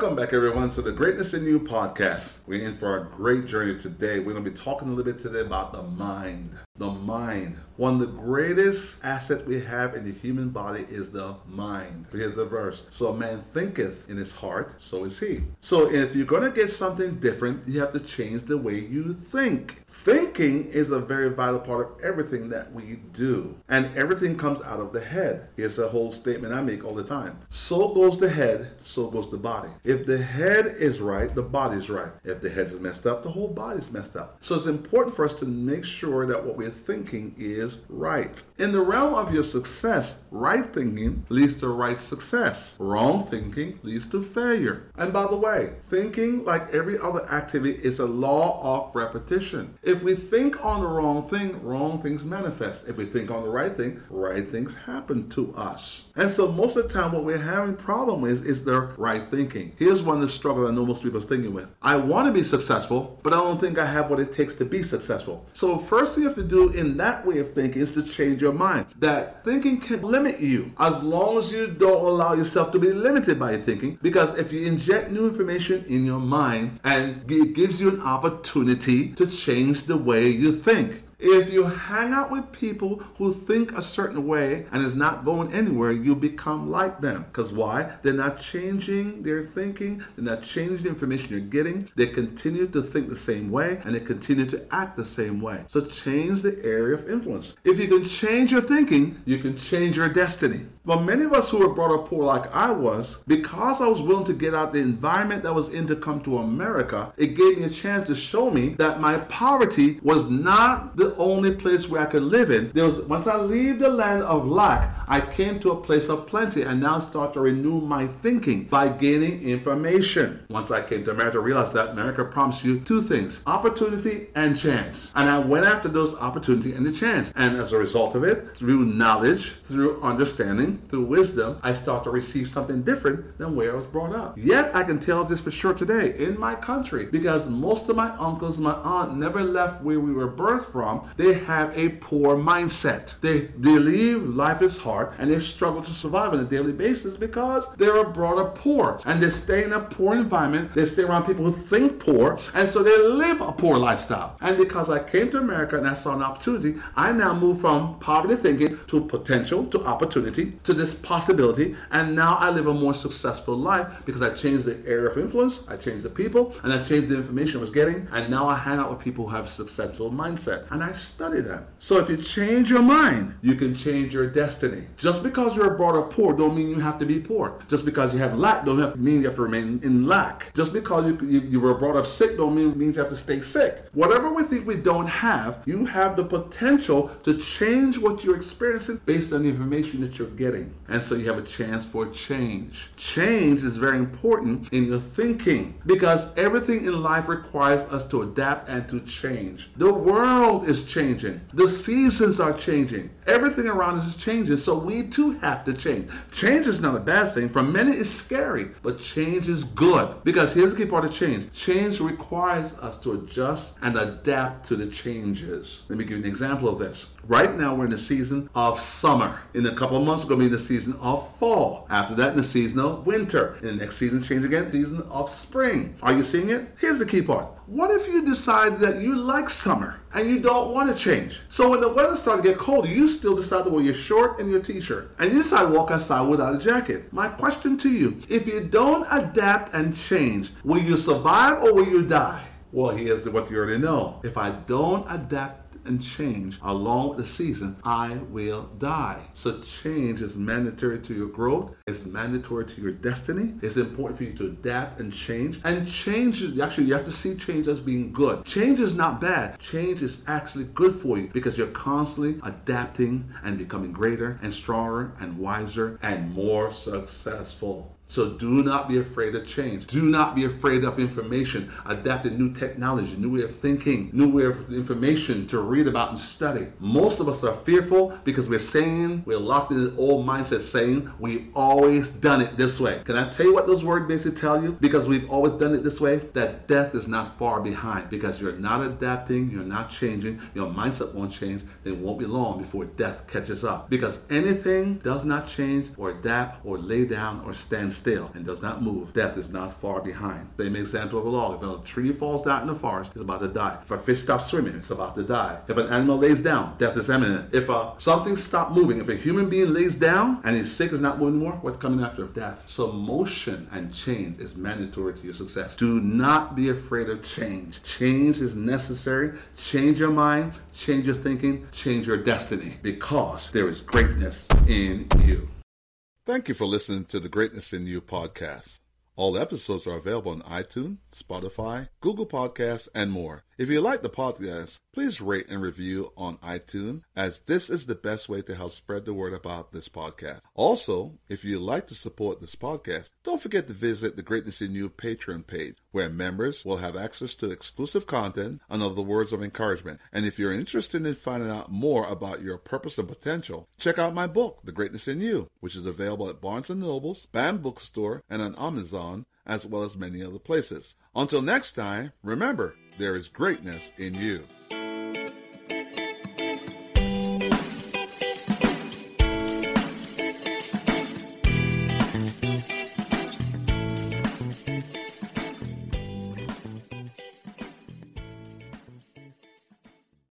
Welcome back, everyone, to the Greatness in You podcast. We're in for a great journey today. We're going to be talking a little bit today about the mind. The mind. One of the greatest assets we have in the human body is the mind. Here's the verse. So a man thinketh in his heart, so is he. So if you're going to get something different, you have to change the way you think. Thinking is a very vital part of everything that we do. And everything comes out of the head. Here's a whole statement I make all the time. So goes the head, so goes the body. If the head is right, the body's right. If the head is messed up, the whole body's messed up. So it's important for us to make sure that what we're thinking is right. In the realm of your success, right thinking leads to right success. Wrong thinking leads to failure. And by the way, thinking, like every other activity, is a law of repetition. If we think on the wrong thing, wrong things manifest. If we think on the right thing, right things happen to us. And so most of the time what we're having problem with is the right thinking. Here's one of the struggles I know most people are thinking with. I want to be successful, but I don't think I have what it takes to be successful. So first thing you have to do in that way of thinking is to change your mind. That thinking can limit you as long as you don't allow yourself to be limited by your thinking. Because if you inject new information in your mind and it gives you an opportunity to change change the way you think. If you hang out with people who think a certain way and is not going anywhere, you become like them. Because why? They're not changing their thinking, they're not changing the information you're getting. They continue to think the same way and they continue to act the same way. So change the area of influence. If you can change your thinking, you can change your destiny. For many of us who were brought up poor like I was, because I was willing to get out the environment that was in to come to America, it gave me a chance to show me that my poverty was not the only place where I could live in. There was once I leave the land of lack, I came to a place of plenty and now start to renew my thinking by gaining information. Once I came to America, I realized that America promised you two things opportunity and chance. And I went after those opportunity and the chance. And as a result of it, through knowledge, through understanding, through wisdom, I start to receive something different than where I was brought up. Yet I can tell this for sure today in my country because most of my uncles my aunt never left where we were birthed from. They have a poor mindset. They believe life is hard and they struggle to survive on a daily basis because they were brought up poor and they stay in a poor environment. They stay around people who think poor and so they live a poor lifestyle. And because I came to America and I saw an opportunity, I now move from poverty thinking to potential to opportunity to this possibility. And now I live a more successful life because I changed the area of influence, I changed the people, and I changed the information I was getting. And now I hang out with people who have a successful mindset. And I study them. So if you change your mind, you can change your destiny. Just because you're brought up poor don't mean you have to be poor. Just because you have lack don't have to mean you have to remain in lack. Just because you, you, you were brought up sick don't mean means you have to stay sick. Whatever we think we don't have, you have the potential to change what you're experiencing based on the information that you're getting. And so you have a chance for change. Change is very important in your thinking because everything in life requires us to adapt and to change. The world is changing, the seasons are changing, everything around us is changing. So we too have to change. Change is not a bad thing. For many, it's scary, but change is good because here's the key part of change change requires us to adjust and adapt to the changes. Let me give you an example of this. Right now, we're in the season of summer. In a couple of months, we're be the season of fall. After that, in the season of winter. In the next season, change again, season of spring. Are you seeing it? Here's the key part. What if you decide that you like summer and you don't want to change? So when the weather starts to get cold, you still decide to wear your short and your t-shirt. And you decide to walk outside without a jacket. My question to you, if you don't adapt and change, will you survive or will you die? Well, here's what you already know. If I don't adapt and change along with the season, I will die. So change is mandatory to your growth. It's mandatory to your destiny. It's important for you to adapt and change. And change is actually you have to see change as being good. Change is not bad. Change is actually good for you because you're constantly adapting and becoming greater and stronger and wiser and more successful. So do not be afraid of change. Do not be afraid of information, adapting new technology, new way of thinking, new way of information to read about and study. Most of us are fearful because we're saying, we're locked in the old mindset saying, we've always done it this way. Can I tell you what those words basically tell you? Because we've always done it this way, that death is not far behind because you're not adapting, you're not changing, your mindset won't change, then it won't be long before death catches up. Because anything does not change or adapt or lay down or stand still and does not move, death is not far behind. Same example of a log. If a tree falls down in the forest, it's about to die. If a fish stops swimming, it's about to die. If an animal lays down, death is imminent. If a, something stops moving, if a human being lays down and he's sick, is not moving more, what's coming after death? So motion and change is mandatory to your success. Do not be afraid of change. Change is necessary. Change your mind, change your thinking, change your destiny because there is greatness in you. Thank you for listening to the Greatness in You podcast. All episodes are available on iTunes, Spotify, Google Podcasts, and more. If you like the podcast, please rate and review on iTunes, as this is the best way to help spread the word about this podcast. Also, if you'd like to support this podcast, don't forget to visit the Greatness in You Patreon page, where members will have access to exclusive content and other words of encouragement. And if you're interested in finding out more about your purpose and potential, check out my book, The Greatness in You, which is available at Barnes & Nobles, BAM Bookstore, and on Amazon, as well as many other places. Until next time, remember, there is greatness in you.